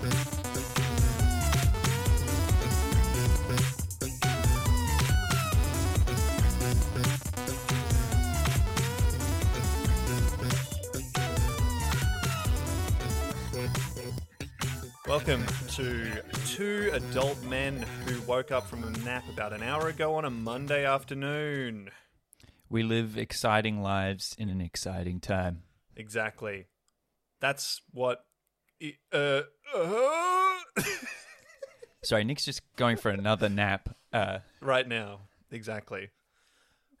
Welcome to two adult men who woke up from a nap about an hour ago on a Monday afternoon. We live exciting lives in an exciting time. Exactly. That's what. Uh, uh, Sorry, Nick's just going for another nap. Uh, right now. Exactly.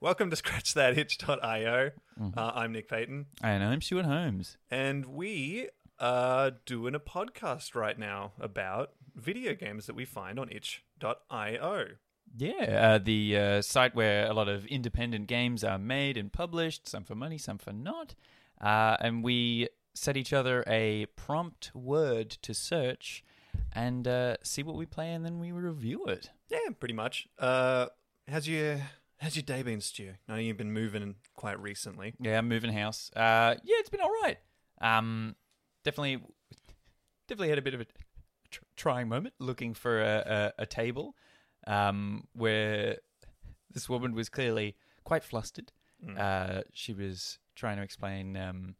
Welcome to Scratch That Itch.io. Uh, I'm Nick Payton, and I'm Stuart Holmes. and we are doing a podcast right now about video games that we find on itch.io. Yeah, uh, the uh, site where a lot of independent games are made and published, some for money, some for not. Uh, and we set each other a prompt word to search and uh, see what we play, and then we review it. Yeah, pretty much. Uh, how's your how's your day been, Stu? I know you've been moving quite recently. Yeah, I'm moving house. Uh, yeah, it's been all right. Um, definitely, definitely had a bit of a tr- trying moment looking for a, a, a table, um, where this woman was clearly quite flustered. Uh, she was trying to explain um,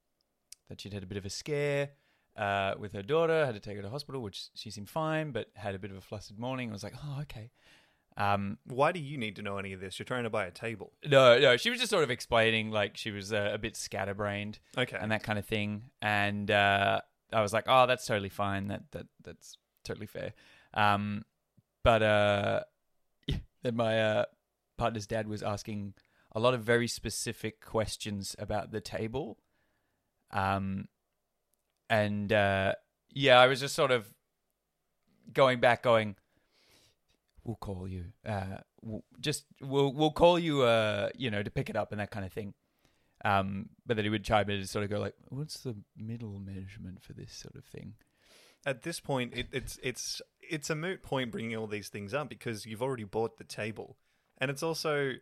that she'd had a bit of a scare uh, with her daughter, had to take her to hospital, which she seemed fine, but had a bit of a flustered morning. I was like, oh, okay. Um, Why do you need to know any of this? You're trying to buy a table. no, no, she was just sort of explaining like she was uh, a bit scatterbrained Okay. and that kind of thing. And uh, I was like, oh, that's totally fine. That that that's totally fair. Um, but uh, then my uh, partner's dad was asking a lot of very specific questions about the table. Um, and uh, yeah, I was just sort of going back, going, "We'll call you. Uh, we'll, just we'll we'll call you. Uh, you know, to pick it up and that kind of thing." Um, but then he would chime in and sort of go like, "What's the middle measurement for this sort of thing?" At this point, it, it's it's it's a moot point bringing all these things up because you've already bought the table, and it's also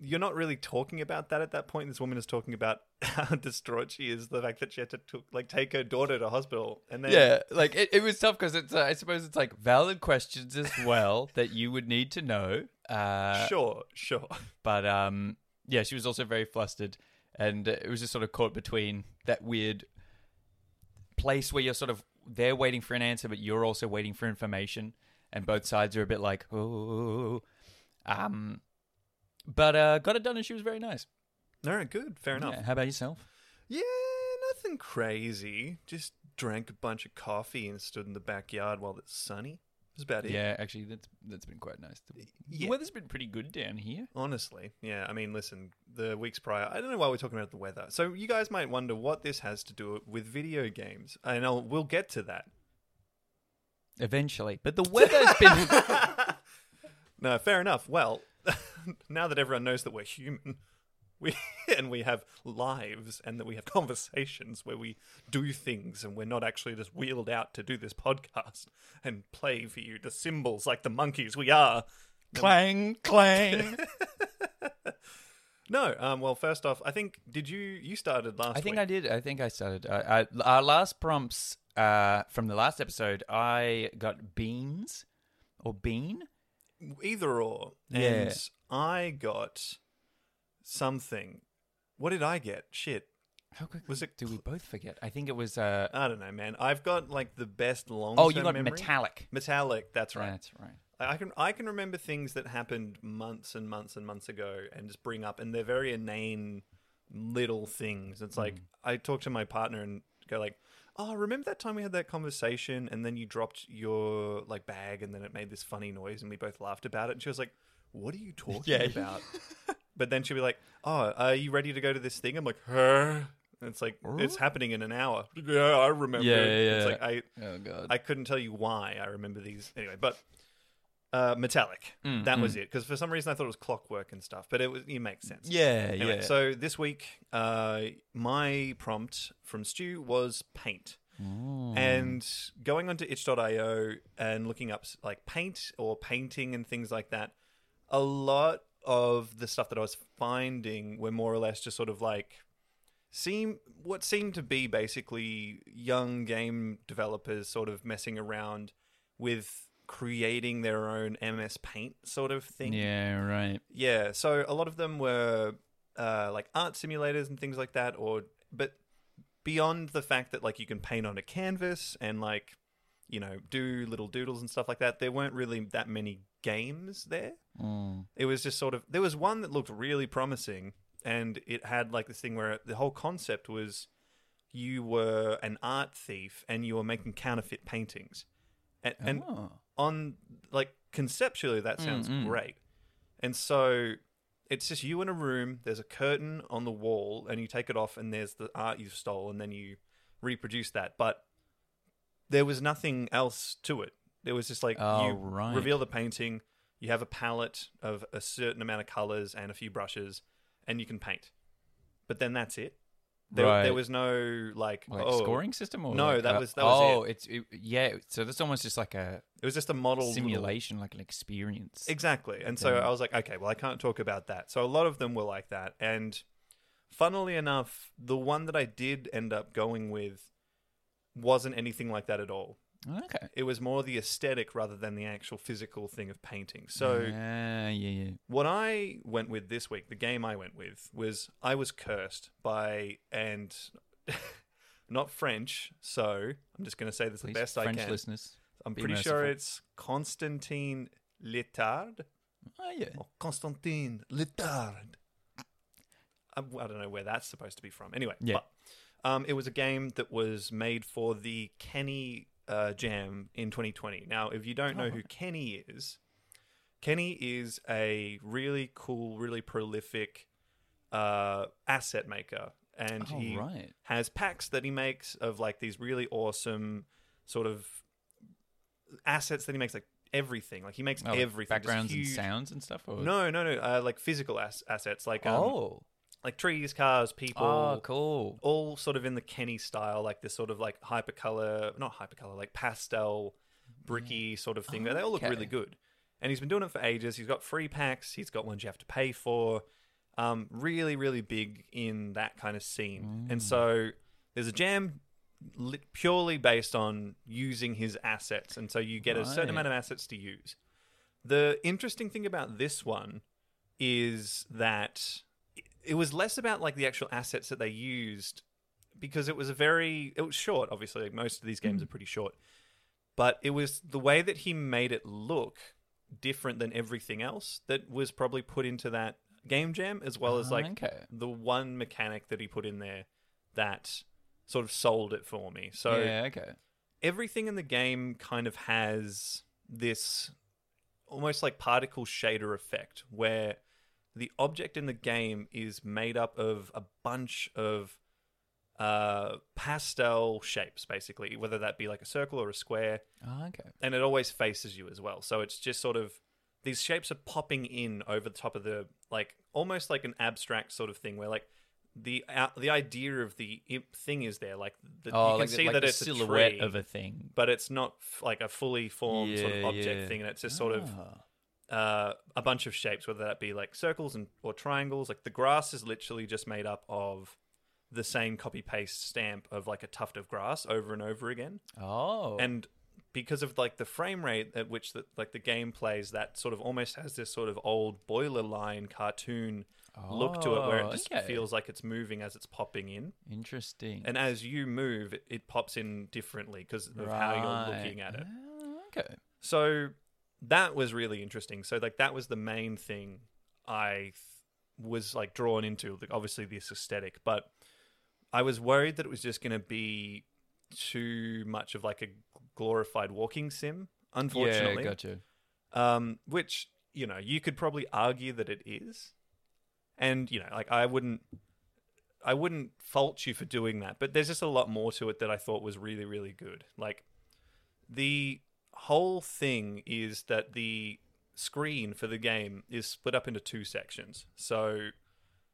you're not really talking about that at that point. This woman is talking about how distraught she is, the fact that she had to took, like take her daughter to hospital, and then Yeah, like it, it was tough because it's. Uh, I suppose it's like valid questions as well that you would need to know. Uh, sure, sure. But um, yeah, she was also very flustered, and it was just sort of caught between that weird place where you're sort of they're waiting for an answer, but you're also waiting for information, and both sides are a bit like, oh, um, but uh, got it done, and she was very nice. All right, good, fair enough. Yeah, how about yourself? Yeah, nothing crazy. Just drank a bunch of coffee and stood in the backyard while it's sunny. That's about it. Yeah, actually, that's that's been quite nice. The Yeah. weather's been pretty good down here. Honestly, yeah. I mean, listen, the weeks prior, I don't know why we're talking about the weather. So you guys might wonder what this has to do with video games, and I'll, we'll get to that. Eventually, but the weather's been No, fair enough. Well, now that everyone knows that we're human, we and we have lives, and that we have conversations where we do things, and we're not actually just wheeled out to do this podcast and play for you the cymbals like the monkeys we are. clang clang. No, um, well, first off, I think did you you started last? I think week. I did. I think I started. I, I, our last prompts uh, from the last episode, I got beans or bean. Either or, Yeah. I got something. What did I get? Shit, How quickly Was it do we both forget? I think it was. Uh, I don't know, man. I've got like the best long. oh, you got memory. metallic. Metallic. That's right. That's right. I I can I can remember things that happened months and months and months ago, and just bring up, and they're very inane little things. It's like I talk to my partner and go like, "Oh, remember that time we had that conversation, and then you dropped your like bag, and then it made this funny noise, and we both laughed about it." And she was like, "What are you talking Yeah. about?" but then she'll be like, "Oh, are you ready to go to this thing?" I'm like, "Huh." And it's like it's happening in an hour. Yeah, I remember. Yeah, It's yeah. like I Oh god. I couldn't tell you why I remember these anyway, but uh, metallic. Mm, that was it because for some reason I thought it was clockwork and stuff, but it was it makes sense. yeah, Anyway, yeah. So this week, uh, my prompt from Stu was paint. Mm. And going onto itch.io and looking up like paint or painting and things like that, a lot of the stuff that I was finding were more or less just sort of like seem what seemed to be basically young game developers sort of messing around with creating their own MS Paint sort of thing. Yeah, right. Yeah, so a lot of them were uh, like art simulators and things like that, or but beyond the fact that like you can paint on a canvas and like you know do little doodles and stuff like that, there weren't really that many games there. Mm. It was just sort of there was one that looked really promising, and it had like this thing where the whole concept was you were an art thief and you were making counterfeit paintings, and, and Oh. On like conceptually that sounds Mm, mm. great. And so it's just you in a room there's a curtain on the wall and you take it off and there's the art you've stole and then you reproduce that. But there was nothing else to it. There was just like Oh, you right. reveal the painting you have a palette of a certain amount of colors and a few brushes and you can paint. But then that's it there, Right. there was no like, Like oh scoring system or No, like that a- was- that was oh, it's it, yeah. So that's almost just like a it was just a model little- simulation, like an experience. Exactly. And so I was like, okay, well, I can't talk about that. So a lot of them were like that. And funnily enough, the one that I did end up going with wasn't anything like that at all. Okay. It was more the aesthetic rather than the actual physical thing of painting. So yeah, yeah, yeah. what I went with this week, the game I went with, was I was cursed by, and not French, so I'm just going to say this Please, the best French I can. listeners. I'm pretty sure it's Constantine Letard. Oh yeah. or Constantine Letard. I, I don't know where that's supposed to be from. Anyway, Yeah. but, um, it was a game that was made for the Kenney uh, Jam in 2020. Now, if you don't know Oh, who right. Kenney is, Kenney is a really cool, really prolific uh, asset maker, and Oh he right. has packs that he makes of like these really awesome sort of assets that he makes like everything like he makes Oh, everything backgrounds and sounds and stuff. Or? no no no uh, like physical ass- assets like um, Oh. Like trees cars people. Oh, cool. all sort of in the Kenney style like this sort of like hypercolor not hypercolor like pastel bricky sort of thing. Oh, they all look okay. really good. And he's been doing it for ages. He's got free packs. He's got ones you have to pay for. Um, really really big in that kind of scene. And Mm. so there's a jam lit purely based on using his assets. And so you get a certain amount of assets to use. The interesting thing about this one is that it was less about like the actual assets that they used because it was a very it was short obviously most of these games mm. are pretty short but it was the way that he made it look different than everything else that was probably put into that game jam as well as like okay. the one mechanic that he put in there that sort of sold it for me so yeah, okay. everything in the game kind of has this almost like particle shader effect where the object in the game is made up of a bunch of uh, pastel shapes, basically, whether that be like a circle or a square, Oh, okay. and it always faces you as well. So it's just sort of these shapes are popping in over the top of the like almost like an abstract sort of thing where like the uh, the idea of the imp thing is there, like the, Oh, you can like, see like that it's a silhouette of a thing. but it's not f- like a fully formed sort of object yeah. thing, and it's just sort of Ah. Uh, a bunch of shapes, whether that be like circles and or triangles. Like the grass is literally just made up of the same copy paste stamp of like a tuft of grass over and over again, Oh. and because of like the frame rate at which the, like the game plays, that sort of almost has this sort of old boiler line cartoon look to it, where it Oh, just okay. feels like it's moving as it's popping in. interesting. And as you move, it, it pops in differently because of how you're looking at it. Ah, okay. So that was really interesting. So like that was the main thing I th- was like drawn into. Like obviously this aesthetic, but I was worried that it was just going to be too much of like a glorified walking sim. Unfortunately, Yeah, gotcha. um, which you know you could probably argue that it is, and you know like I wouldn't. I wouldn't fault you for doing that, but there's just a lot more to it that I thought was really, really good. Like the whole thing is that the screen for the game is split up into two sections. So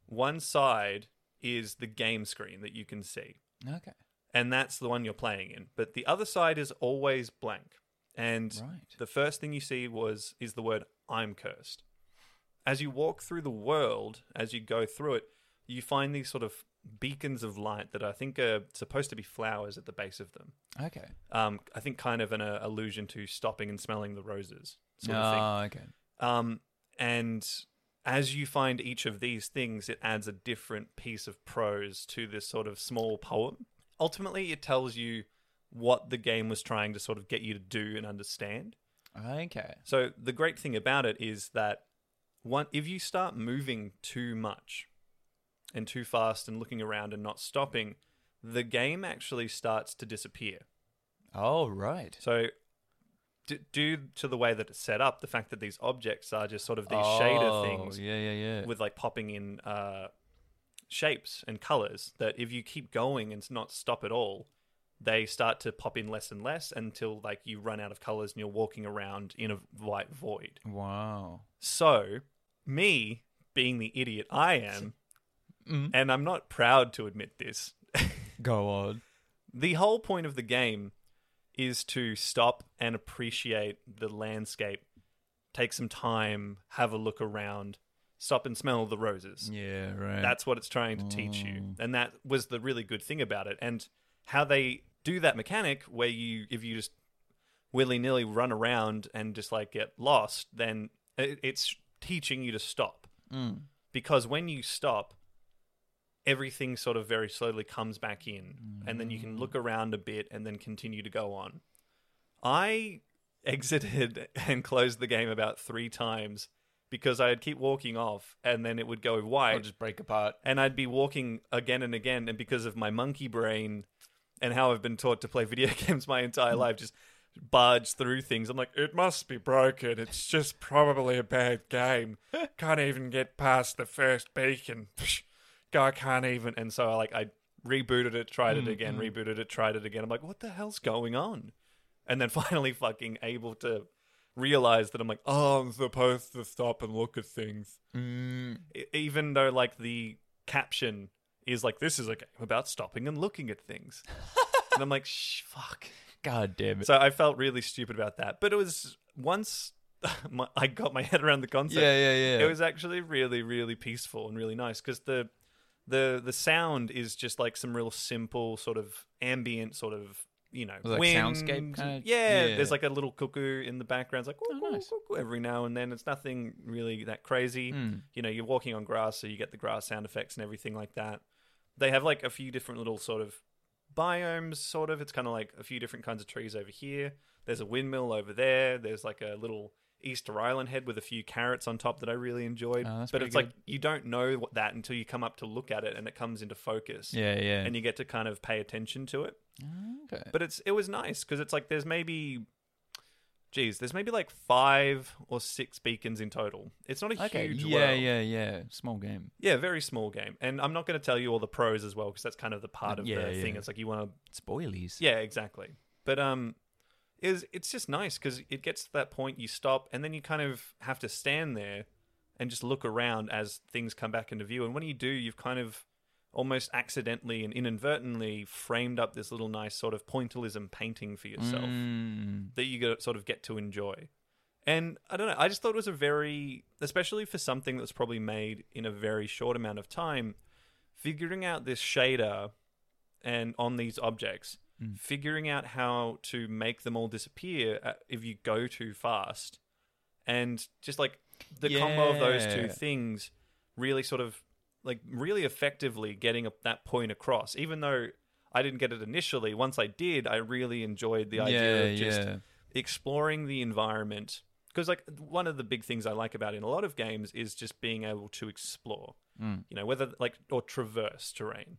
one side is the game screen that you can see, Okay. and that's the one you're playing in. But the other side is always blank. And Right. the first thing you see was is the word I'm cursed. As you walk through the world, as you go through it, you find these sort of beacons of light that I think are supposed to be flowers at the base of them. Okay. Um, I think kind of an uh, allusion to stopping and smelling the roses sort of thing. Oh, okay. Um, and as you find each of these things, it adds a different piece of prose to this sort of small poem. Ultimately, it tells you what the game was trying to sort of get you to do and understand. Okay. So the great thing about it is that one, if you start moving too much and too fast and looking around and not stopping, the game actually starts to disappear. Oh, right. So, d- due to the way that it's set up, the fact that these objects are just sort of these shader Oh, things Yeah, yeah, yeah. with like popping in uh, shapes and colors, that if you keep going and not stop at all, they start to pop in less and less until like you run out of colors and you're walking around in a white void. wow. So, me being the idiot I am, Mm. and I'm not proud to admit this, Go on. the whole point of the game is to stop and appreciate the landscape, take some time, have a look around, stop and smell the roses. Yeah, right. That's what it's trying to teach you. Mm. And that was the really good thing about it. And how they do that mechanic where you if you just willy nilly run around and just like get lost, then it's teaching you to stop. Mm. Because when you stop, everything sort of very slowly comes back in. And then you can look mm. around a bit and then continue to go on. I exited and closed the game about three times because I'd keep walking off and then it would go white just break apart. and I'd be walking again and again, and because of my monkey brain and how I've been taught to play video games my entire life, just barge through things. I'm like, it must be broken. It's just probably a bad game. Can't even get past the first beacon. Guy can't even. And so I like I rebooted it, tried it again, rebooted it, tried it again. I'm like, what the hell's going on? And then finally, fucking able to realize that I'm like, oh, I'm supposed to stop and look at things Mm. even though like the caption is like this is a game about stopping and looking at things and i'm like Shh, fuck God damn it. so i felt really stupid about that but it was once my, i got my head around the concept yeah, yeah, yeah. it was actually really really peaceful and really nice because the the the sound is just like some real simple sort of ambient sort of you know Like wind. soundscape kinda- yeah, yeah. there's like a little cuckoo in the background it's like Oh, cuckoo, nice. cuckoo every now and then it's nothing really that crazy Mm. you know, you're walking on grass, so you get the grass sound effects and everything like that. They have like a few different little sort of biomes, sort of. It's kind of like a few different kinds of trees over here. There's a windmill over there. There's like a little Easter Island head with a few carrots on top that I really enjoyed. Oh, but it's like you don't know what that until you come up to look at it and it comes into focus. Yeah, yeah. And you get to kind of pay attention to it. okay. But it's it was nice because it's like there's maybe, geez, there's maybe like five or six beacons in total. It's not a okay. huge Yeah, world. yeah, yeah. Small game. Yeah, very small game. And I'm not going to tell you all the prose as well because that's kind of the part of Yeah, the thing. It's like you want to Spoilies. Yeah, exactly. But um is it's just nice cuz it gets to that point you stop and then you kind of have to stand there and just look around as things come back into view and when you do you've kind of almost accidentally and inadvertently framed up this little nice sort of pointillism painting for yourself Mm. that you sort of get to enjoy. And I don't know, I just thought it was a very, especially for something that's probably made in a very short amount of time, figuring out this shader and on these objects, Mm. figuring out how to make them all disappear uh, if you go too fast, and just like the combo of those two things really sort of like really effectively getting that point across, even though. I didn't get it initially. Once I did, I really enjoyed the idea yeah, of just yeah. exploring the environment because like one of the big things i like about in a lot of games is just being able to explore Mm. you know whether like or traverse terrain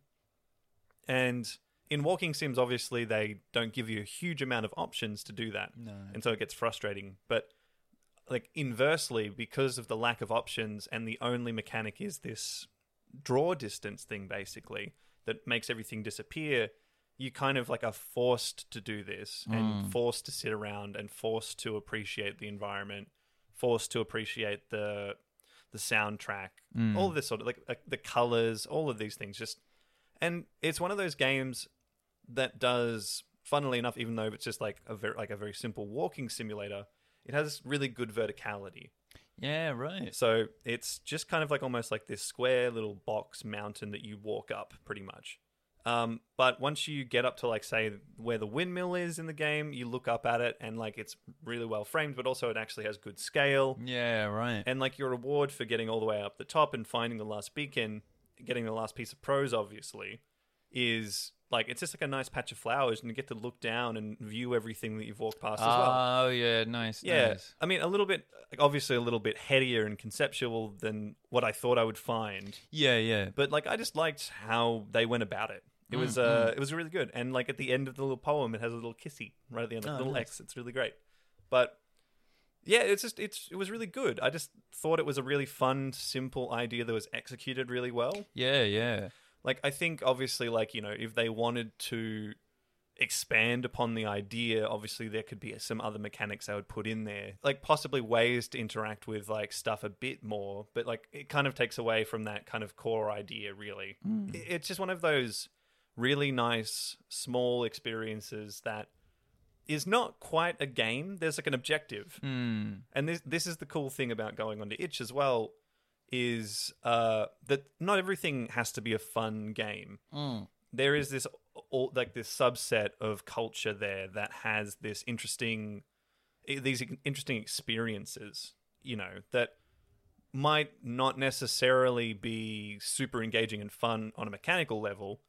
and in walking sims obviously they don't give you a huge amount of options to do that No. and so it gets frustrating but like inversely because of the lack of options and the only mechanic is this draw distance thing basically that makes everything disappear you kind of like are forced to do this and Mm. forced to sit around and forced to appreciate the environment forced to appreciate the the soundtrack Mm. all of this sort of like, like the colors all of these things just and it's one of those games that does funnily enough even though it's just like a very like a very simple walking simulator it has really good verticality Yeah, right. So it's just kind of like almost like this square little box mountain that you walk up pretty much. Um, but once you get up to like say where the windmill is in the game, you look up at it and like it's really well framed, but also it actually has good scale. Yeah, right. And like your reward for getting all the way up the top and finding the last beacon, getting the last piece of prose, obviously, is like it's just like a nice patch of flowers, and you get to look down and view everything that you've walked past as well. Oh, yeah, nice. Yeah, nice. I mean, a little bit, like, obviously, a little bit headier and conceptual than what I thought I would find. Yeah, yeah. But like, I just liked how they went about it. It Mm, was, uh, it was really good. And like at the end of the little poem, it has a little kissy right at the end, like Oh, a little nice. X. It's really great. But yeah, it's just, it's, it was really good. I just thought it was a really fun, simple idea that was executed really well Yeah, yeah. Like i think obviously like you know if they wanted to expand upon the idea obviously there could be some other mechanics i would put in there. Like possibly ways to interact with like stuff a bit more but like it kind of takes away from that kind of core idea really. Mm. It's just one of those really nice small experiences that is not quite a game. There's like an objective. Mm. and this this is the cool thing about going on to itch as well is uh that not everything has to be a fun game Mm. there is this all, like this subset of culture there that has this interesting these interesting experiences you know that might not necessarily be super engaging and fun on a mechanical level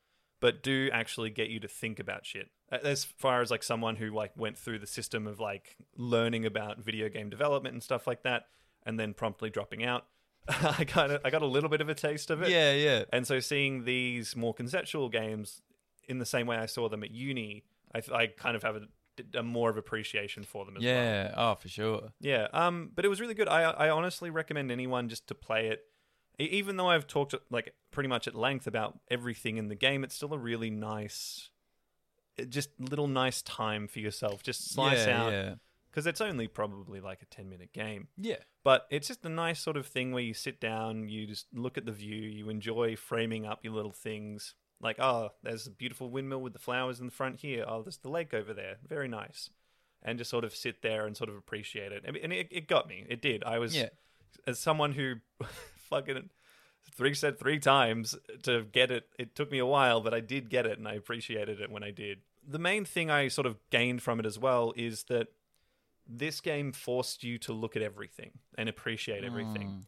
but do actually get you to think about shit as far as like someone who like went through the system of like learning about video game development and stuff like that and then promptly dropping out i kind of i got a little bit of a taste of it Yeah, yeah. and so seeing these more conceptual games in the same way I saw them at uni, I, I kind of have a, a more of appreciation for them as well. Yeah. Oh, for sure. Yeah. Um, but it was really good. I I honestly recommend anyone just to play it. Even though I've talked like pretty much at length about everything in the game, it's still a really nice, just little nice time for yourself. Just slice yeah, out Yeah. because it's only probably like a ten minute game. Yeah. But it's just a nice sort of thing where you sit down, you just look at the view, you enjoy framing up your little things. Like, oh, there's a beautiful windmill with the flowers in the front here. Oh, there's the lake over there. Very nice. And just sort of sit there and sort of appreciate it. And it, it got me. It did. I was, Yeah. as someone who fucking three said three times to get it, it took me a while, but I did get it and I appreciated it when I did. The main thing I sort of gained from it as well is that this game forced you to look at everything and appreciate everything. Mm.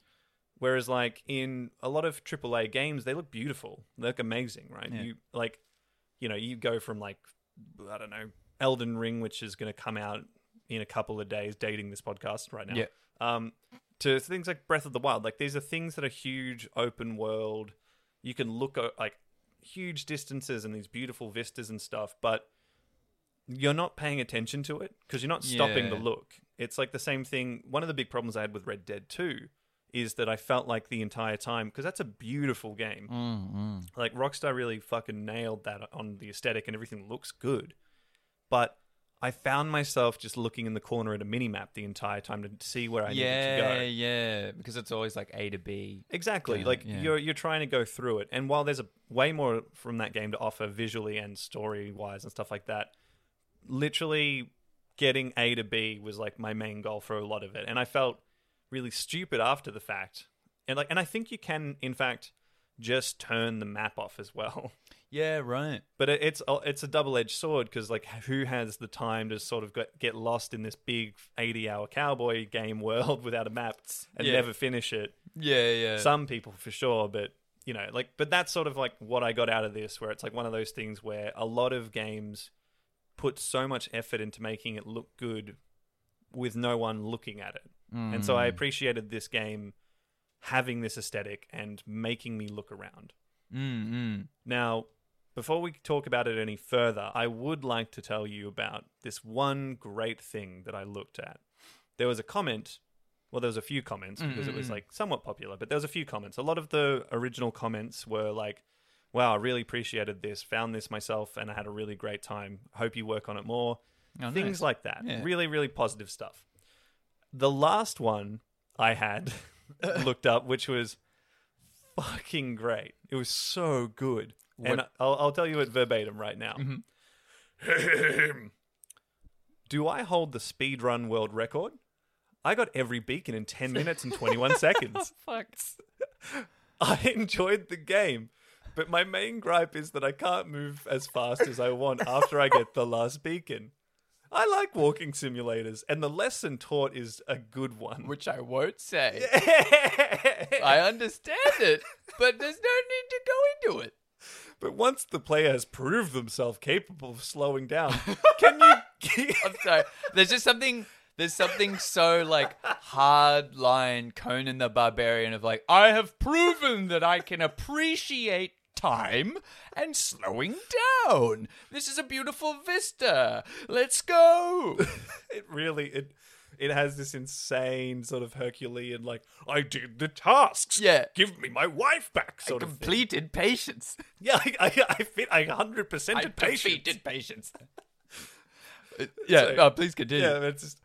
Whereas, like in a lot of AAA games, they look beautiful, they look amazing, right? Yeah. You like, you know, you go from like, I don't know, Elden Ring, which is going to come out in a couple of days, dating this podcast right now. Yeah. Um, to things like Breath of the Wild, like these are things that are huge, open world. You can look at like huge distances and these beautiful vistas and stuff, but you're not paying attention to it because you're not stopping to Yeah. look. It's like the same thing. One of the big problems I had with Red Dead 2 is that I felt like the entire time because that's a beautiful game. Mm, mm. Like Rockstar really fucking nailed that on the aesthetic and everything looks good. But I found myself just looking in the corner at a mini map the entire time to see where I needed to Yeah, go. yeah. Because it's always like A to B. Exactly. Yeah, like yeah. you're you're trying to go through it, and while there's a way more from that game to offer visually and story wise and stuff like that, literally getting A to B was like my main goal for a lot of it, and I felt really stupid after the fact, and like, and I think you can in fact just turn the map off as well. Yeah, right. But it- it's a- it's a double edged sword because like who has the time to sort of get, get lost in this big eighty hour cowboy game world without a map and Yeah. never finish it? Yeah, yeah. some people for sure but you know like but that's sort of like what i got out of this where it's like one of those things where a lot of games put so much effort into making it look good with no one looking at it. And so i Mm. appreciated this game having this aesthetic and making me look around. Mm, mm. now before we talk about it any further i would like to tell you about this one great thing that i looked at. There was a comment well there was a few comments because it was like somewhat popular but there was a few comments. A lot of the original comments were like wow i really appreciated this found this myself and i had a really great time hope you work on it more Oh, things nice. like that Yeah. really really positive stuff the last one i had looked up which was fucking great it was so good and I'll, I'll tell you it verbatim right now Mhm. do i hold the speedrun world record I got every beacon in 10 minutes and 21 seconds. oh, Fuck. I enjoyed the game, but my main gripe is that I can't move as fast as I want after I get the last beacon. I like walking simulators, and the lesson taught is a good one. Which I won't say. I understand it, but there's no need to go into it. but once the player has proved themselves capable of slowing down, can you? I'm sorry. There's just something. There's something so like hard line Conan the Barbarian of like I have proven that I can appreciate time and slowing down. This is a beautiful vista. Let's go. it really it it has this insane sort of Herculean like I did the tasks. Yeah. give me my wife back. Sort of thing. Completed patience. Yeah, I, I, I fit. I hundred percent I patience. defeated patience. Uh, yeah, So- no, please continue. Yeah, just.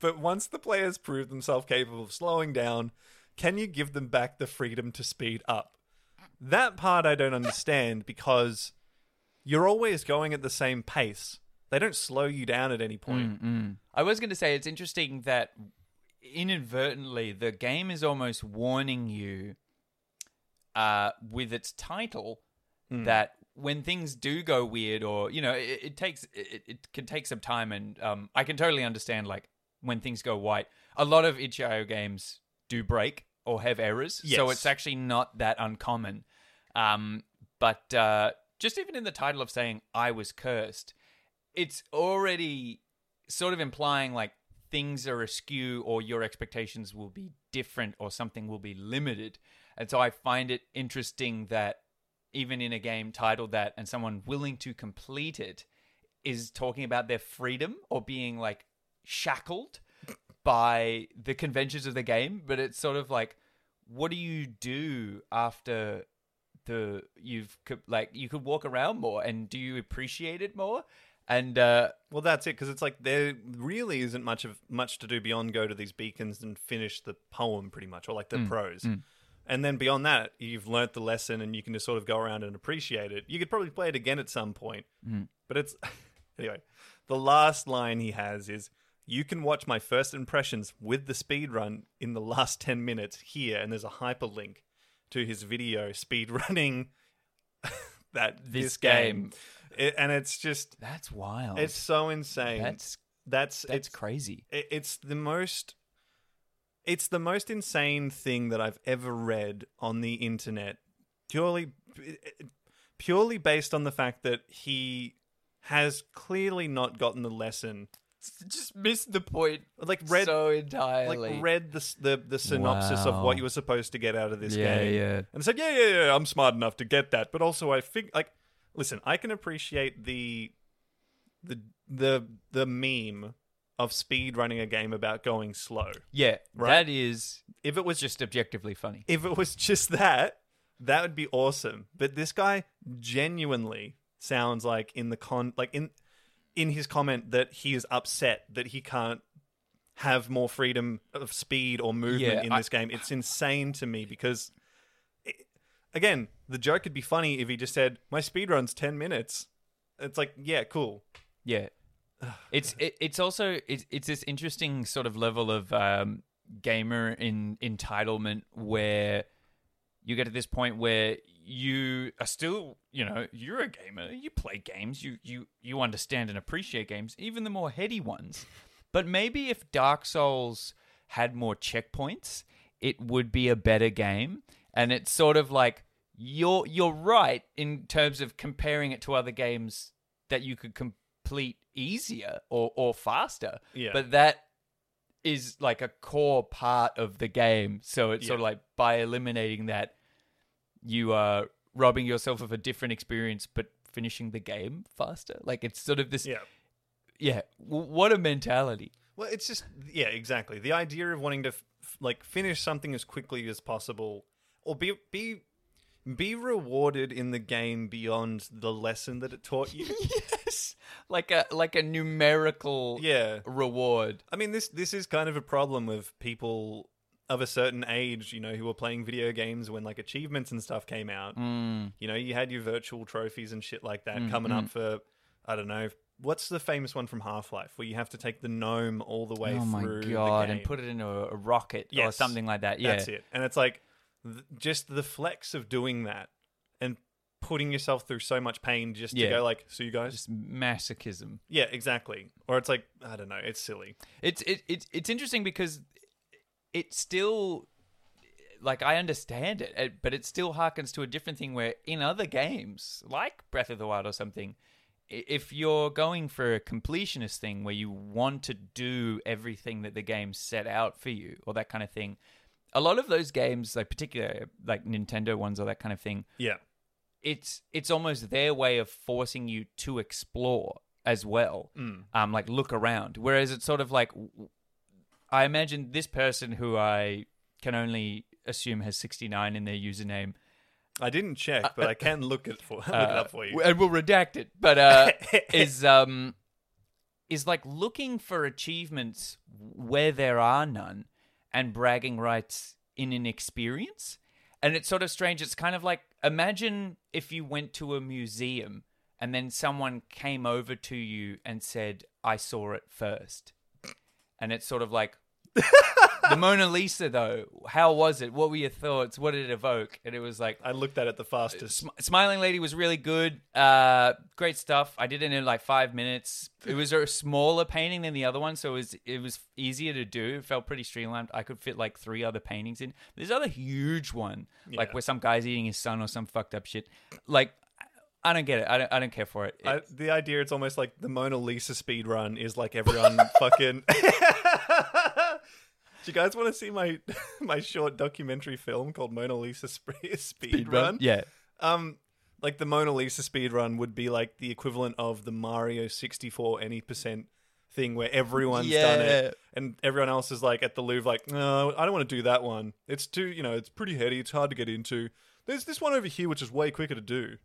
But once the players prove themselves capable of slowing down, can you give them back the freedom to speed up? That part I don't understand because you're always going at the same pace. They don't slow you down at any point. Mm. I was going to say it's interesting that inadvertently the game is almost warning you uh, with its title that when things do go weird or you know it, it takes it, it can take some time and um, I can totally understand like when things go white. A lot of itch.io games do break or have errors, so it's actually not that uncommon. Um, but uh, just even in the title of saying "I was cursed," it's already sort of implying like things are askew or your expectations will be different or something will be limited. And so I find it interesting that even in a game titled that and someone willing to complete it is talking about their freedom or being like shackled by the conventions of the game, but it's sort of like what do you do after the you've like you could walk around more and do you appreciate it more? And uh Well, that's it because it's like there really isn't much of much to do beyond go to these beacons and finish the poem pretty much, or like the mm, prose. Mm. And then beyond that, you've learnt the lesson and you can just sort of go around and appreciate it. You could probably play it again at some point, mm. but it's anyway. The last line he has is, "You can watch my first impressions with the speed run in the last ten minutes here." And there's a hyperlink to his video speed running that this, This game, game. It- and it's just that's wild. it's so insane. that's that's that's it's crazy. it- it's the most it's the most insane thing that I've ever read on the internet purely purely based on the fact that he has clearly not gotten the lesson Just missed the point like read so entirely. like read the the, the synopsis of what you were supposed to get out of this Yeah, game yeah. and said yeah yeah yeah I'm smart enough to get that but also I think like listen I can appreciate the the the the meme of speed running a game about going slow yeah, Right? that is if it was just objectively funny. if it was just that, that would be awesome. But this guy genuinely sounds like in the con like in in his comment that he is upset that he can't have more freedom of speed or movement Yeah, in I- this game. It's insane to me because it, again, the joke could be funny if he just said, "My speed run's 10 minutes." It's like, "Yeah, cool." Yeah, it's it, it's also it's it's this interesting sort of level of um, gamer in entitlement where you get to this point where you are still you know you're a gamer. You play games. You you you understand and appreciate games even the more heady ones. But maybe if dark souls had more checkpoints it would be a better game. And it's sort of like you're you're right in terms of comparing it to other games that you could complete easier or or faster. Yeah. but that is like a core part of the game. So it's sort of like by eliminating that you are robbing yourself of a different experience but finishing the game faster like it's sort of this Yeah. yeah w- what a mentality Well, it's just yeah, exactly. The idea of wanting to f- like finish something as quickly as possible, or be be be rewarded in the game beyond the lesson that it taught you. yes like a like a numerical yeah, reward I mean this this is kind of a problem with people of a certain age, you know, who were playing video games when like achievements and stuff came out. mm, You know, you had your virtual trophies and shit like that Mm, coming mm. up for I don't know what's the famous one from Half Life where you have to take the gnome all the way oh my through god, and put it in a, rocket or something like that. Yeah, That's it. And it's like th- just the flex of doing that and putting yourself through so much pain just Yeah. to go like, so you guys, just masochism. yeah, exactly. Or it's like I don't know, it's silly. It's it, it it's interesting because it still like I understand it, it, but it still harkens to a different thing where in other games, like Breath of the Wild or something, if you're going for a completionist thing where you want to do everything that the game set out for you or that kind of thing, a lot of those games, like particularly like Nintendo ones or that kind of thing, Yeah. it's it's almost their way of forcing you to explore as well Mm. um like look around whereas it's sort of like i imagine this person who i can only assume has 69 in their username I didn't check, but I can look it for look it uh, up for you. and we'll redact it. But uh is um is like looking for achievements where there are none and bragging rights in an experience? And it's sort of strange. It's kind of like imagine if you went to a museum and then someone came over to you and said i saw it first. And it's sort of like the mona lisa though how was it what were your thoughts what did it evoke and it was like I looked at it the fastest. Sm- Smiling Lady was really good. Uh, great stuff. I did it in like five minutes. It was a smaller painting than the other one, so it was it was easier to do. It felt pretty streamlined. I could fit like three other paintings in. There's other huge one, like where some guy's eating his son or some fucked up shit. Like, I don't get it. I don't. I don't care for it. It- I, the idea it's almost like the Mona Lisa speed run is like everyone fucking. Do you guys want to see my my short documentary film called Mona Lisa Sp- Speed, Run? Yeah. Um, like the Mona Lisa speed run would be like the equivalent of the Mario 64 any percent thing where everyone's done it and everyone else is like at the Louvre like, no, I don't want to do that one. It's too, you know, it's pretty heady. It's hard to get into. There's this one over here which is way quicker to do.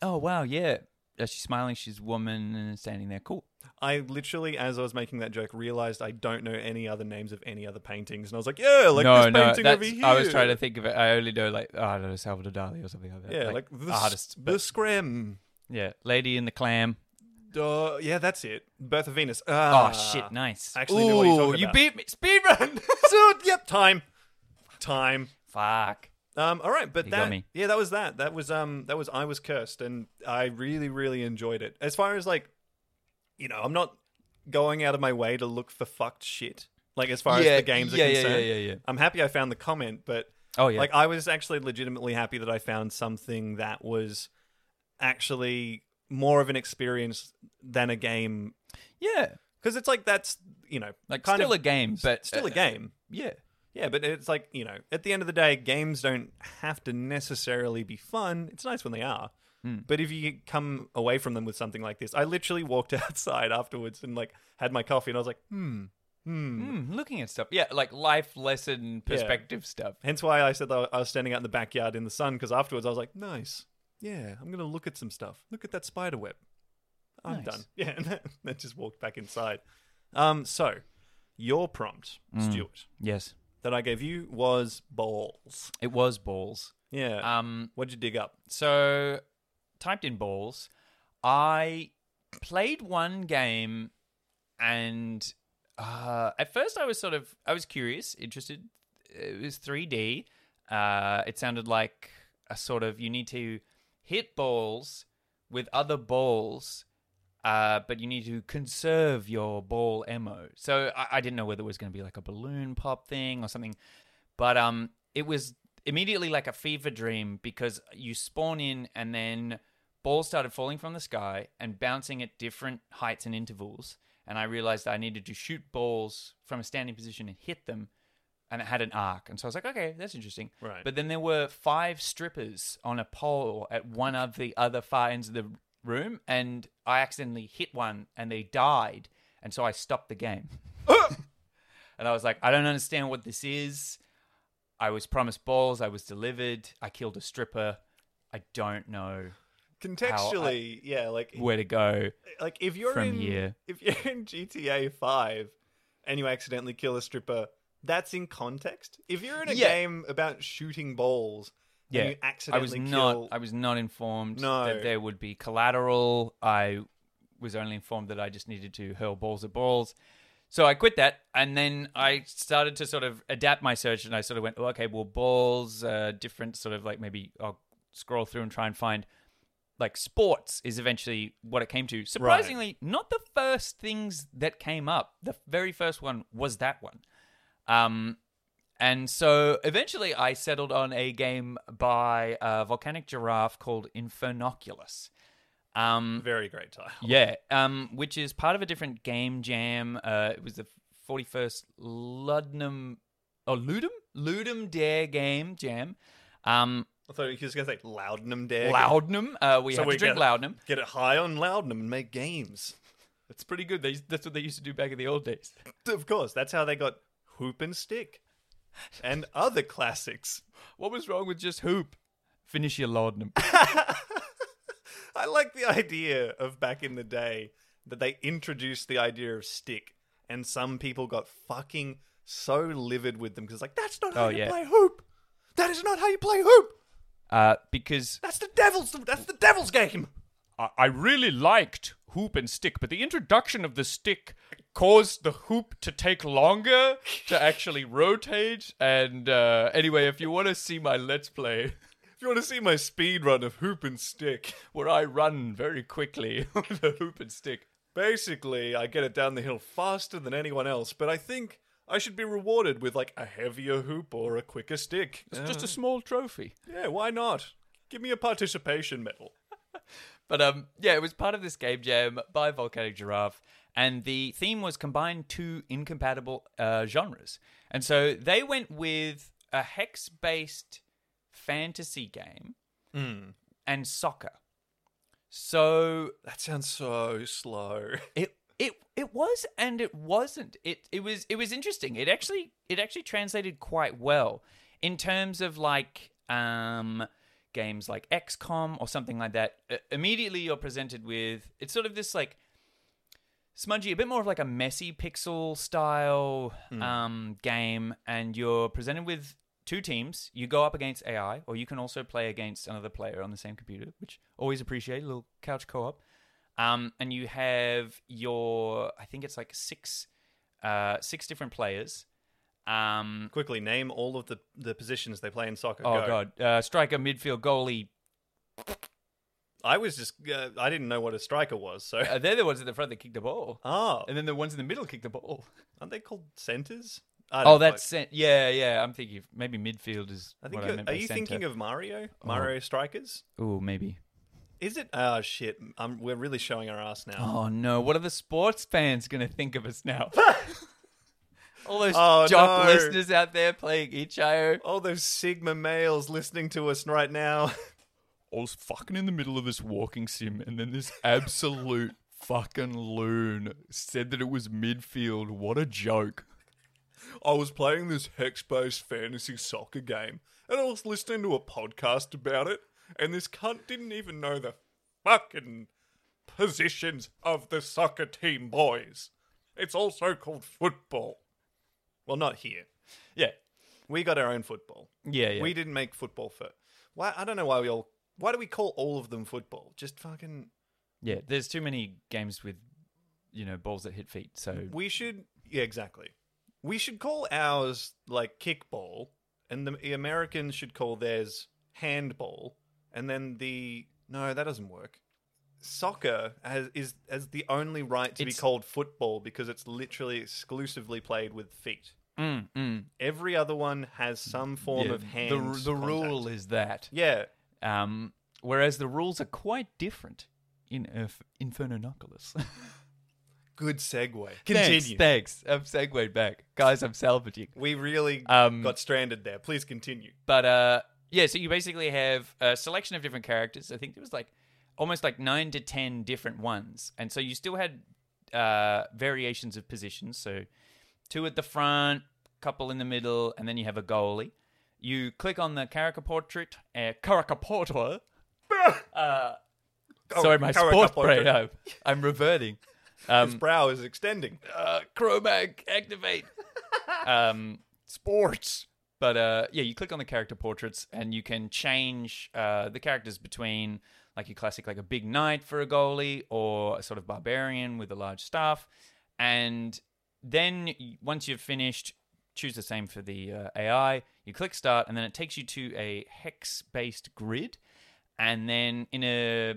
Oh wow. Yeah. Uh, she's smiling. She's a woman and standing there. Cool. I literally, as I was making that joke, realized I don't know any other names of any other paintings, and I was like, "Yeah, like no, this no. painting over here." I was trying to think of it. I only know like oh, I don't know Salvador Dali or something like that. yeah, like, the, s- artists. the but- scram. yeah, Lady in the Clam. Uh, yeah, that's it. Birth of Venus. Oh Ah, shit, nice. I actually knew what you're Ooh, talking you beat me. Speedrun. So, yep, time, time. Fuck. Um, all right, but You that, yeah, that was that. That was um, that was I was cursed, and I really, really enjoyed it. As far as like, you know, I'm not going out of my way to look for fucked shit. Like as far as the games yeah, are concerned, yeah, yeah, yeah. I'm happy I found the comment, but Oh yeah. Like I was actually legitimately happy that I found something that was actually more of an experience than a game yeah. because it's like that's you know Like kind still of a game, but still a uh, game. Yeah. Yeah, but it's like you know at the end of the day, games don't have to necessarily be fun. It's nice when they are. Hmm. But if you come away from them with something like this, I literally walked outside afterwards and like had my coffee, and I was like, hmm, hmm. Hmm, looking at stuff. Yeah, like life lesson perspective stuff. Hence why I said that I was standing out in the backyard in the sun because afterwards I was like, nice. Yeah, I'm going to look at some stuff. Look at that spider web. I'm Nice. done. Yeah, and then, then just walked back inside. Um, so, your prompt, Mm. Stuart, Yes. That I gave you was balls. It was balls. Yeah. Um What'd you dig up? so typed in balls. I played one game and uh, at first I was sort of I was curious, interested. It was 3D. Uh, it sounded like a sort of you need to hit balls with other balls, uh, but you need to conserve your ball ammo. So I, I didn't know whether it was going to be like a balloon pop thing or something, but um, it was immediately like a fever dream because you spawn in and then balls started falling from the sky and bouncing at different heights and intervals. And I realized I needed to shoot balls from a standing position and hit them. And it had an arc. And so I was like, okay, that's interesting. Right. But then there were five strippers on a pole at one of the other far ends of the room. And I accidentally hit one and they died. And so I stopped the game. and I was like, I don't understand what this is. I was promised balls. I was delivered. I killed a stripper. I don't know Contextually, yeah, like where to go. like if you're in here. if you're in GTA 5 and you accidentally kill a stripper, that's in context. If you're in a Yeah. game about shooting balls Yeah, you I was kill not. I was not informed No. that there would be collateral. I was only informed that I just needed to hurl balls at balls. So I quit that, and then I started to sort of adapt my search, and I sort of went, oh, okay, well, balls, uh, different sort of like maybe I'll scroll through and try and find like sports is eventually what it came to. Surprisingly, not the first things that came up. The very first one was that one. Um, and so eventually I settled on a game by uh, Volcanic Giraffe called Infernoculus. Um, Very great title. yeah, um, which is part of a different game jam. Uh, it was the 41st Ludnum, oh, Ludum? Ludum Dare game jam. Um, I thought he was going to say Loudnum Dare. Loudnum. Uh, we So have we to drink get- Loudnum. Get it high on Loudnum and make games. That's pretty good. They, that's what they used to do back in the old days. Of course, that's how they got Hoop and Stick and other classics. What was wrong with just hoop? Finish your laudanum. I like the idea of back in the day that they introduced the idea of stick, and some people got fucking so livid with them because like that's not how Oh, you yeah. play hoop. That is not how you play hoop. Uh, because That's the devil's. That's the devil's game. I, I really liked hoop and stick, but the introduction of the stick caused the hoop to take longer to actually rotate. And uh, anyway, if you want to see my let's play, If you want to see my speed run of hoop and stick, where I run very quickly with a hoop and stick. basically I get it down the hill faster than anyone else, but I think I should be rewarded with like a heavier hoop or a quicker stick. It's just a small trophy. Yeah, why not? Give me a participation medal. But um, yeah, it was part of this game jam by Volcanic Giraffe, and the theme was combine two incompatible uh, genres, and so they went with a hex-based fantasy game and soccer. So That sounds so slow. it it it was and it wasn't. It it was it was interesting. It actually it actually translated quite well in terms of like um games like XCOM or something like that. Uh, immediately you're presented with it's sort of this like smudgy, a bit more of like a messy pixel style um game and you're presented with two teams. You go up against AI or you can also play against another player on the same computer, which always appreciate a little couch co-op. Um, and you have your, I think it's like six, uh, six different players. Um, Quickly name all of the, the positions they play in soccer. oh Go. god, uh, striker, midfield, goalie. I was just uh, I didn't know what a striker was. So Uh, they're the ones at the front that kick the ball, oh, and then the ones in the middle kick the ball. aren't they called centers? I Oh, don't that's fuck- cent- yeah, yeah. I'm thinking of- maybe midfield is. I think. what you're- meant are by you center. thinking of Mario? Mario strikers? Oh, maybe. Is it? Oh shit! Um, we're really showing our ass now. Oh no! What are the sports fans gonna think of us now? All those Oh, jock no. listeners out there playing itch.io. All those Sigma males listening to us right now. I was fucking in the middle of this walking sim, and then this absolute fucking loon said that it was midfield. What a joke. I was playing this hex-based fantasy soccer game, and I was listening to a podcast about it, and this cunt didn't even know the fucking positions of the soccer team boys. It's also called football. Well, not here. Yeah. We got our own football. Yeah, yeah. We didn't make football for. Why? I don't know why we all. Why do we call all of them football? Just fucking. yeah, there's too many games with, you know, balls that hit feet. So We should. Yeah, exactly. We should call ours like kickball, and the, the Americans should call theirs handball, and then the no, that doesn't work. Soccer has is has the only right to be It's- called football because it's literally exclusively played with feet. Mm, mm. Every other one has some form Yeah, of hand. the the rule is that. yeah, Um, whereas the rules are quite different in Inf- Infernoculus. good segue. thanks, Continue. thanks. I'm segued back, guys. I'm salvaging. We really Um, got stranded there. Please continue. But uh, yeah, so you basically have a selection of different characters. I think there was like almost like nine to ten different ones, and so you still had uh, variations of positions. So two at the front, couple in the middle, and then you have a goalie. You click on the character portrait, uh, character portrait. Uh, sorry, my sports brain. I'm, I'm reverting. His Um, brow is extending. uh, Cro-Mag activate. um, sports. But uh, yeah, you click on the character portraits and you can change uh, the characters between like your classic, like a big knight for a goalie, or a sort of barbarian with a large staff. And then once you've finished, choose the same for the uh, AI. You click start, and then it takes you to a hex based grid. And then in a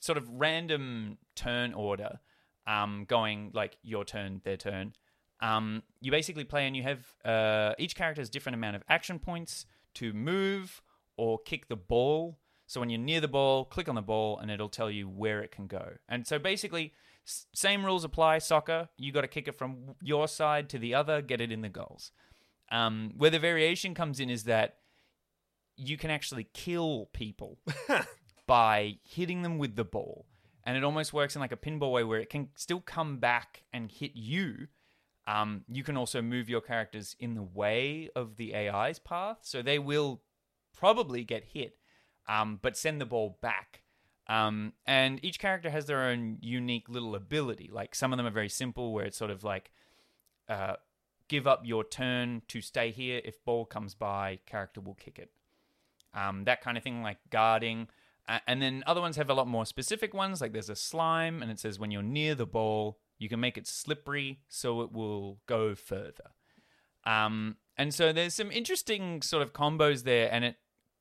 sort of random turn order, um, going like your turn, their turn, um, you basically play and you have uh, each character has different amount of action points to move or kick the ball. So when you're near the ball, click on the ball and it'll tell you where it can go. And so basically, same rules apply. Soccer, you got to kick it from your side to the other, get it in the goals. Um, where the variation comes in is that you can actually kill people by hitting them with the ball. And it almost works in like a pinball way where it can still come back and hit you. Um, you can also move your characters in the way of the AI's path. So they will probably get hit, um, but send the ball back. Um, and each character has their own unique little ability. Like some of them are very simple, where it's sort of like uh, give up your turn to stay here. If ball comes by, character will kick it. Um, that kind of thing, like guarding. Uh, and then other ones have a lot more specific ones. Like there's a slime, and it says when you're near the ball, you can make it slippery so it will go further. Um, and so there's some interesting sort of combos there, and it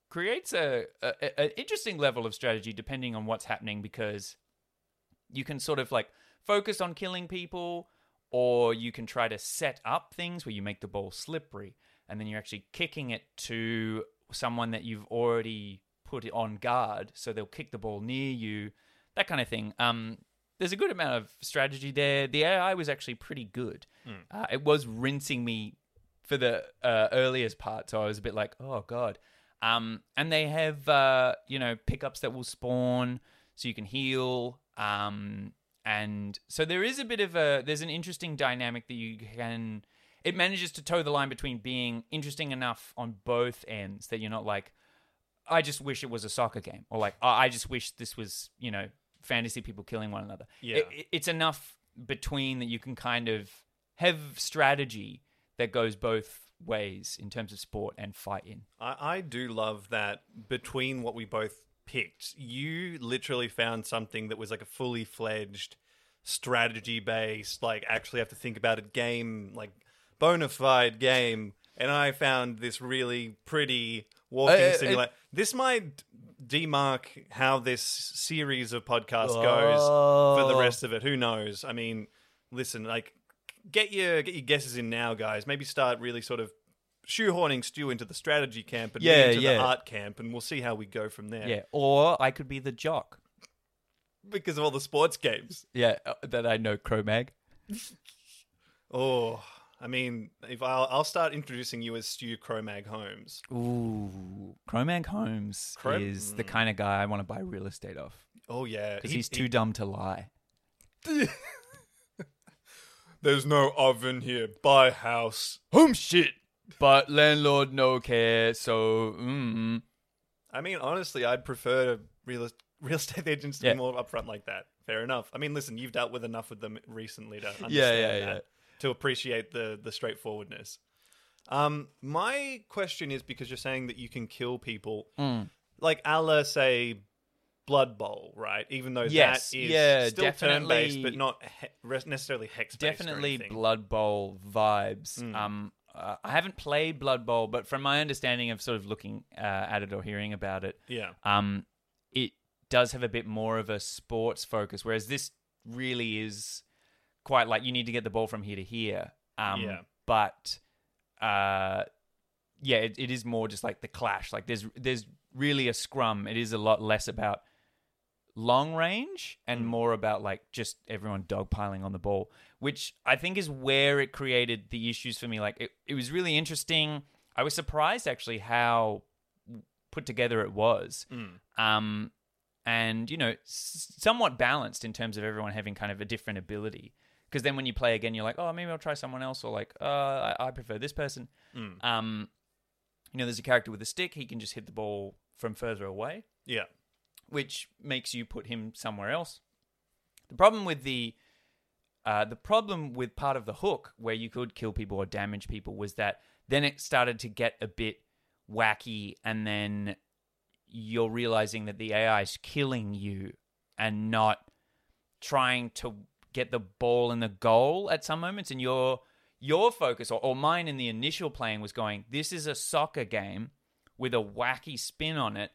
creates a, an interesting level of strategy depending on what's happening because you can sort of like focus on killing people, or you can try to set up things where you make the ball slippery, and then you're actually kicking it to someone that you've already put it on guard, so they'll kick the ball near you, that kind of thing. Um, there's a good amount of strategy there. The AI was actually pretty good. Uh, it was rinsing me for the uh, earliest part, so I was a bit like, oh god. Um, and they have uh, you know pickups that will spawn, so you can heal. Um, and so there is a bit of a there's an interesting dynamic that you can. It manages to toe the line between being interesting enough on both ends that you're not like, I just wish it was a soccer game, or like, "Oh, I just wish this was you know fantasy people killing one another. Yeah. It- it's enough between that you can kind of have strategy that goes both ways in terms of sport and fighting. I, I do love that between what we both picked, you literally found something that was like a fully fledged strategy based, like actually have to think about it game, like bona fide game. And I found this really pretty walking Uh, uh, simulator. this might demark how this series of podcasts goes for the Oh. rest of it. Who knows? I mean, listen, like get your get your guesses in now, guys. Maybe start really sort of shoehorning Stu into the strategy camp and me Yeah, into the art camp, and we'll see how we go from there. Yeah, or I could be the jock. because of all the sports games. Yeah, uh, that I know Cro-Mag. Oh, I mean, if I'll, I'll start introducing you as Stu Cromag Holmes. Ooh, Cro-Mag Holmes Cro- is the kind of guy I want to buy real estate off Oh yeah, because He- he's he- too dumb to lie. There's no oven here. Buy house. Home shit, but landlord no care. So, mm, I mean, honestly, I'd prefer real real estate agents to Yeah. be more upfront like that. Fair enough. I mean, listen, you've dealt with enough with them recently to understand yeah, that, yeah. to appreciate the the straightforwardness. Um, my question is because you're saying that you can kill people, Mm. like a la, say, Blood Bowl, right? Even though Yes, that is yeah, still turn based, definitely- but not he- necessarily hex based. definitely Blood Bowl vibes. Mm. Um, uh, I haven't played Blood Bowl, but from my understanding of sort of looking uh, at it or hearing about it, Yeah, um, it does have a bit more of a sports focus, whereas this really is quite like you need to get the ball from here to here. Um, Yeah. But uh, yeah, it, it is more just like the clash. Like there's there's really a scrum. It is a lot less about long range and Mm. more about like just everyone dogpiling on the ball, which I think is where it created the issues for me. Like it, it was really interesting. I was surprised actually how put together it was. Mm. Um, and you know, s- somewhat balanced in terms of everyone having kind of a different ability. Because then when you play again, you're like, oh, maybe I'll try someone else, or like, uh, I, I prefer this person. Mm. Um, you know, there's a character with a stick; he can just hit the ball from further away yeah, which makes you put him somewhere else. The problem with the uh, the problem with part of the hook where you could kill people or damage people was that then it started to get a bit wacky, and then you're realizing that the AI is killing you and not trying to get the ball in the goal at some moments and your your focus or, or mine in the initial playing was going this is a soccer game with a wacky spin on it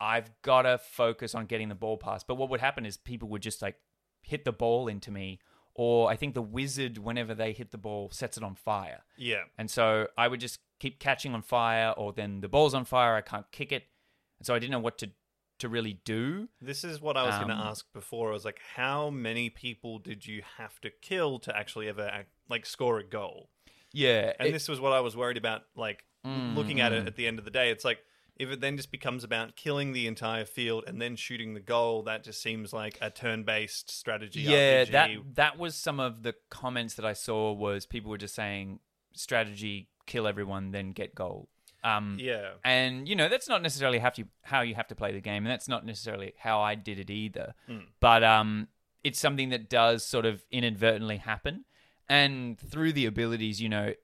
i've got to focus on getting the ball past but what would happen is people would just like hit the ball into me or i think the wizard whenever they hit the ball sets it on fire Yeah. and so I would just keep catching on fire, or then the ball's on fire, I can't kick it. And so I didn't know what to to really do. This is what I was going Um, to ask before. I was like, how many people did you have to kill to actually ever act, like score a goal? Yeah, And it- this was what I was worried about. Like looking at it Mm. at the end of the day, it's like if it then just becomes about killing the entire field and then shooting the goal, that just seems like a turn-based strategy. yeah, RPG. that that was some of the comments that I saw was people were just saying strategy, kill everyone, then get goal. Um, yeah, And you know that's not necessarily have to, how you have to play the game, and that's not necessarily how I did it either. Mm. But um, it's something that does sort of inadvertently happen, and through the abilities, you know,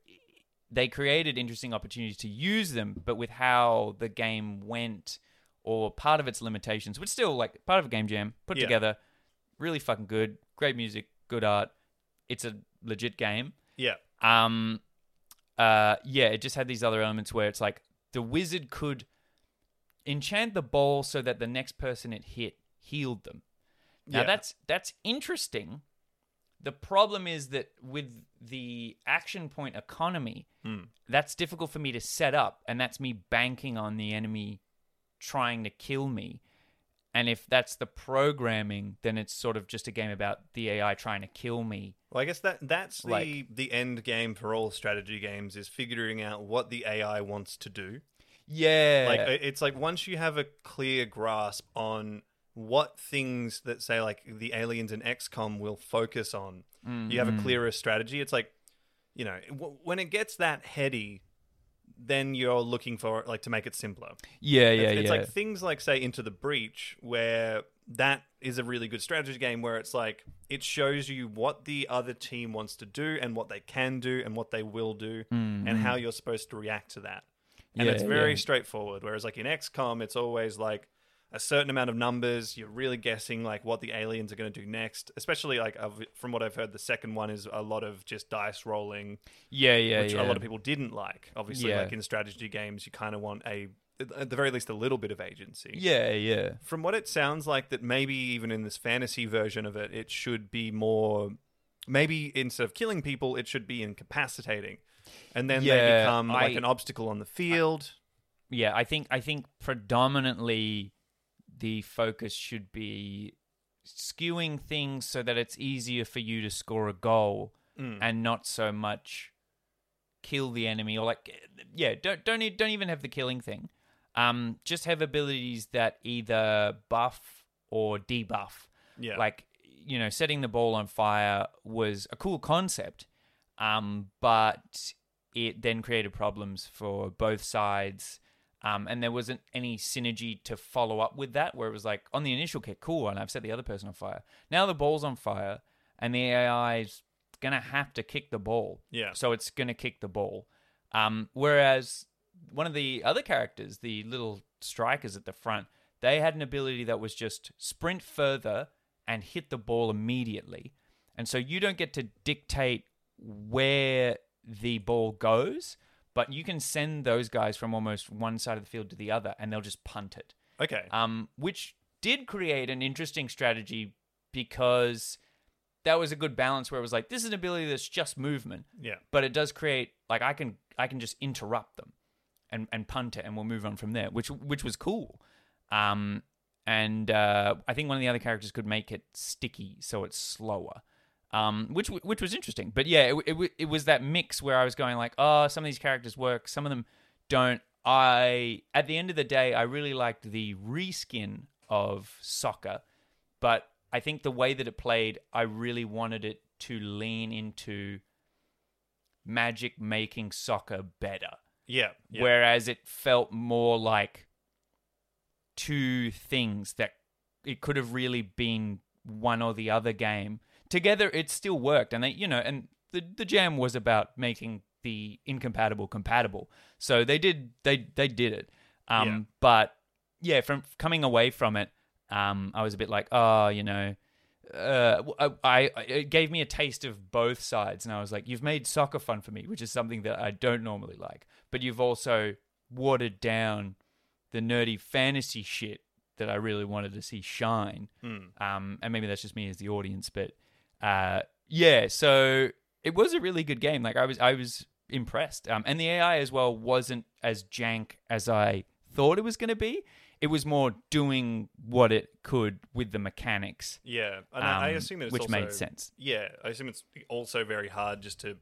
they created interesting opportunities to use them. But with how the game went, or part of its limitations, which still like part of a game jam put Yeah. together, really fucking good, great music, good art. It's a legit game. yeah, Um, uh, yeah, it just had these other elements where it's like the wizard could enchant the ball so that the next person it hit healed them. Now Yeah. that's that's interesting. The problem is that with the action point economy, Hmm. that's difficult for me to set up, and that's me banking on the enemy trying to kill me. And if that's the programming, then it's sort of just a game about the AI trying to kill me. Well, I guess that that's the Like- the end game for all strategy games is figuring out what the AI wants to do. Yeah, Like it's like once you have a clear grasp on what things that say like the aliens in XCOM will focus on, you have a Mhm. clearer strategy. It's like you know w- when it gets that heady, then you're looking for like to make it simpler. Yeah, yeah, it's, it's yeah. like things like say Into the Breach, where that is a really good strategy game where it's like it shows you what the other team wants to do and what they can do and what they will do Mm, and mm. how you're supposed to react to that. And Yeah, it's very yeah. straightforward. Whereas like in XCOM, it's always like a certain amount of numbers. You're really guessing like what the aliens are going to do next. Especially like from what I've heard, the second one is a lot of just dice rolling yeah, yeah, which yeah. a lot of people didn't like. Obviously, Yeah. like in strategy games, you kind of want a, at the very least, a little bit of agency. Yeah, yeah. From what it sounds like, that maybe even in this fantasy version of it, it should be more. Maybe instead of killing people, it should be incapacitating, and then they Yeah, become like I- an obstacle on the field. Yeah, I think I think predominantly the focus should be skewing things so that it's easier for you to score a goal Mm. and not so much kill the enemy or like yeah, don't don't don't even have the killing thing. Um just have abilities that either buff or debuff. yeah, like you know setting the ball on fire was a cool concept um, but it then created problems for both sides um, and there wasn't any synergy to follow up with that where it was like on the initial kick cool and i've set the other person on fire now the ball's on fire and the ai is gonna have to kick the ball yeah, so it's to kick the ball. Um, whereas one of the other characters, the little strikers at the front, they had an ability that was just sprint further and hit the ball immediately. And so you don't get to dictate where the ball goes, but you can send those guys from almost one side of the field to the other and they'll just punt it okay, um, which did create an interesting strategy because that was a good balance where it was like this is an ability that's just movement, yeah, but it does create like I can I can just interrupt them and and punt it and we'll move on from there, which which was cool. Um, and uh, I think one of the other characters could make it sticky so it's slower. Um, which which was interesting, but yeah, it, it it was that mix where I was going like, oh, some of these characters work, some of them don't. I at the end of the day, I really liked the reskin of soccer, but I think the way that it played, I really wanted it to lean into magic making soccer better. yeah, yeah. Whereas it felt more like two things that it could have really been one or the other game. Together it still worked and they you know, and the the jam was about making the incompatible compatible. So they did they they did it. Um Yeah. but yeah, from coming away from it, um, I was a bit like, oh, you know, uh, I, I it gave me a taste of both sides, and I was like, you've made soccer fun for me, which is something that I don't normally like, but you've also watered down the nerdy fantasy shit that I really wanted to see shine. Hmm. Um, and maybe that's just me as the audience, but uh, yeah. So it was a really good game. Like I was, I was impressed. Um, and the AI as well wasn't as jank as I thought it was going to be. It was more doing what it could with the mechanics, Yeah, and I, I um, assume it's which also, made sense. Yeah, I assume it's also very hard just to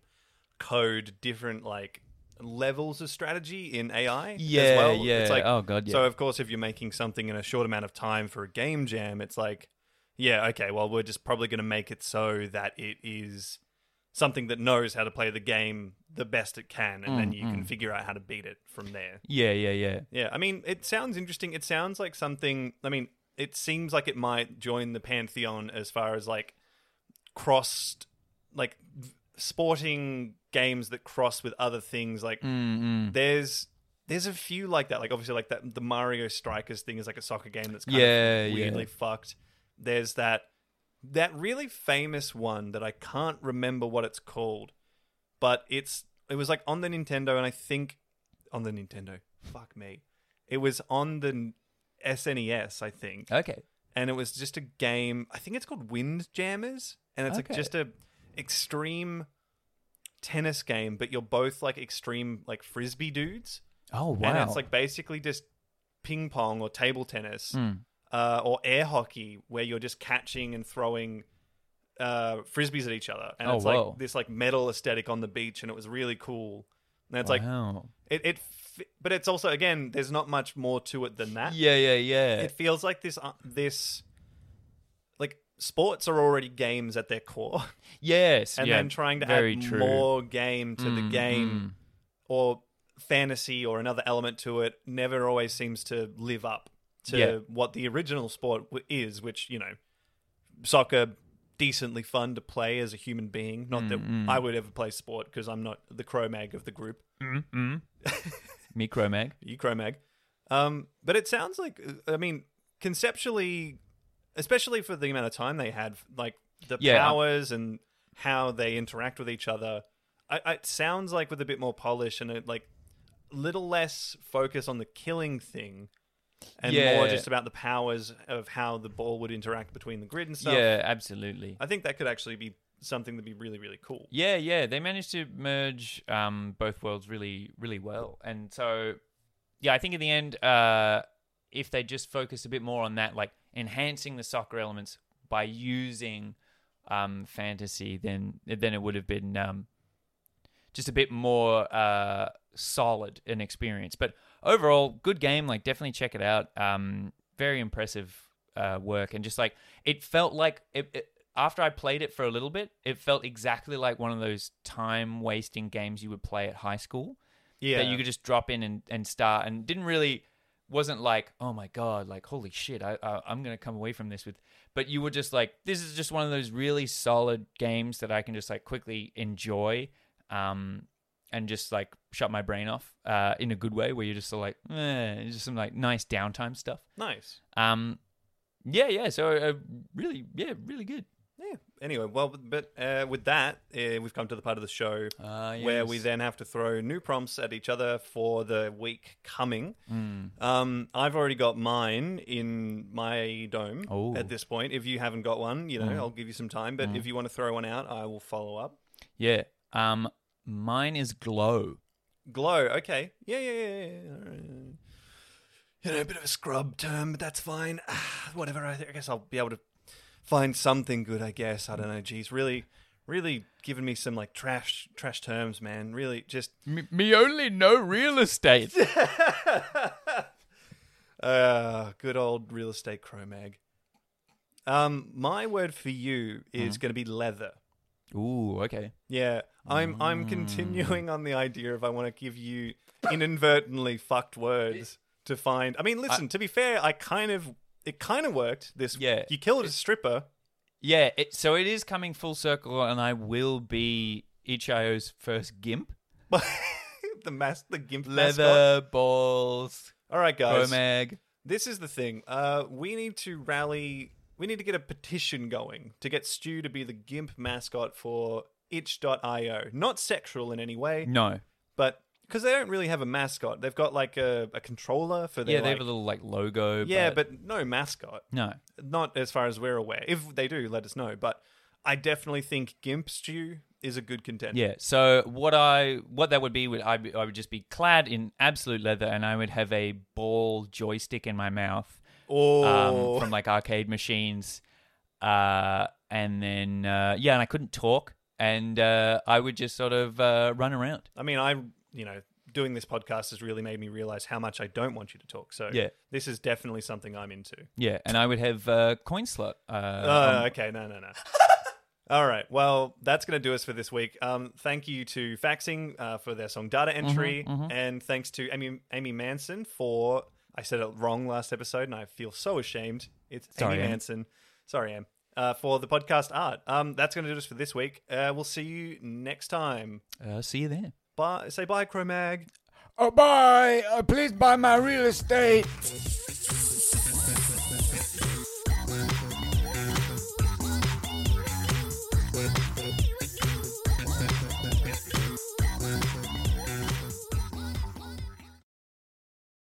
code different like levels of strategy in AI. Yeah, as well. yeah. It's like, oh god, yeah. So of course, if you're making something in a short amount of time for a game jam, it's like, yeah, okay, well, we're just probably going to make it so that it is something that knows how to play the game the best it can, and then Mm, you can mm. figure out how to beat it from there. yeah, yeah, yeah. Yeah, I mean, it sounds interesting. It sounds like something. I mean, it seems like it might join the pantheon as far as like crossed, like sporting games that cross with other things. Like Mm-mm. there's there's a few like that. Like obviously, like that the Mario Strikers thing is like a soccer game that's kind Yeah, of weirdly yeah. fucked. There's that that really famous one that I can't remember what it's called, but it's it was like on the Nintendo, and I think on the Nintendo. Fuck me, it was on the SNES, I think, Okay. and it was just a game. I think it's called Wind Jammers, and it's like just a extreme tennis game, but you're both like extreme like frisbee dudes, Oh wow. and it's like basically just ping pong or table tennis Mm. Uh, or air hockey, where you're just catching and throwing uh, frisbees at each other, and Oh, it's whoa. like this like metal aesthetic on the beach, and it was really cool. And it's like it, it, but it's also again, there's not much more to it than that. yeah, yeah, yeah. It feels like this, uh, this, like sports are already games at their core, yes. and yeah, then trying to add true. more game to the Mm, game or fantasy or another element to it never always seems to live up to Yeah. what the original sport is, which you know, soccer decently fun to play as a human being. Not that Mm, mm. I would ever play sport because I'm not the Cro-Mag of the group. Mm, mm. Micro Mag. You Cro-Mag. Um, but it sounds like I mean conceptually, especially for the amount of time they had, like the Yeah, powers and how they interact with each other. I, I, it sounds like with a bit more polish and a, like little less focus on the killing thing, and more just about the powers of how the ball would interact between the grid and stuff. Yeah, absolutely. I think that could actually be something that'd be really really cool. Yeah, yeah, they managed to merge um, both worlds really, really well, and so yeah, I think in the end, uh, if they just focus a bit more on that, like enhancing the soccer elements by using um, fantasy, then then it would have been um, just a bit more uh, solid an experience. But overall, good game. Like definitely check it out. Um, very impressive uh, work, and just like it felt like it, it, after I played it for a little bit, it felt exactly like one of those time wasting games you would play at high school. Yeah, that you could just drop in and, and start. And didn't really wasn't like oh my god like holy shit I, I I'm gonna come away from this with but you were just like this is just one of those really solid games that I can just like quickly enjoy. Um and just like shut my brain off uh in a good way where you're just sort of like eh, just some like nice downtime stuff nice. um yeah yeah so uh, really yeah really good Yeah. Anyway, well, but uh, with that, uh, we've come to the part of the show uh, where we then have to throw new prompts at each other for the week coming. mm. Um, I've already got mine in my dome Oh. at this point. If you haven't got one, you know, Mm. I'll give you some time. But Mm. if you want to throw one out, I will follow up. yeah um mine is glow Glow, okay, yeah, yeah, yeah. yeah. You know, a bit of a scrub term, but that's fine. Ah, whatever. I, I guess I'll be able to find something good. I guess I don't know. Geez, really, really giving me some like trash, trash terms, man. Really, just me, me only know real estate uh, good old real estate Cro-Mag. Um, my word for you is going to be leather. Ooh, okay. Yeah, I'm I'm continuing on the idea of I want to give you inadvertently fucked words to find. I mean, listen. to be fair, I kind of it kind of worked. This Yeah. you killed a stripper. Yeah, it, so it is coming full circle, and I will be itch.io's first gimp. the mask, the gimp mascot. Leather balls, All right, guys. Cro-Mag. This is the thing. Uh, we need to rally. We need to get a petition going to get Stu to be the GIMP mascot for itch.io. Not sexual in any way, No. but because they don't really have a mascot. They've got like a, a controller for their. Yeah, they like- have a little like logo. Yeah, but, but no mascot. no. Not as far as we're aware. If they do, let us know. But I definitely think GIMP Stu is a good contender. Yeah. So what I what that would be would I be- I would just be clad in absolute leather and I would have a ball joystick in my mouth Or um, from like arcade machines, uh, and then uh, yeah, and I couldn't talk and uh, I would just sort of uh, run around. I mean, I you know doing this podcast has really made me realize how much I don't want you to talk. So Yeah. this is definitely something I'm into. Yeah, and I would have uh, coin slot. Uh, Oh, um, okay, no, no, no. All right, well, that's going to do us for this week. Um, thank you to Faxing uh, for their song data entry, and thanks to Amy Amy Manson for I said it wrong last episode, and I feel so ashamed. It's Sorry, Amy Em. Manson. Sorry, Em. Uh, for the podcast art. Um, that's going to do us for this week. Uh, we'll see you next time. uh, see you there. Bye. Say bye, Cro-Mag. Oh, bye. Uh, please buy my real estate.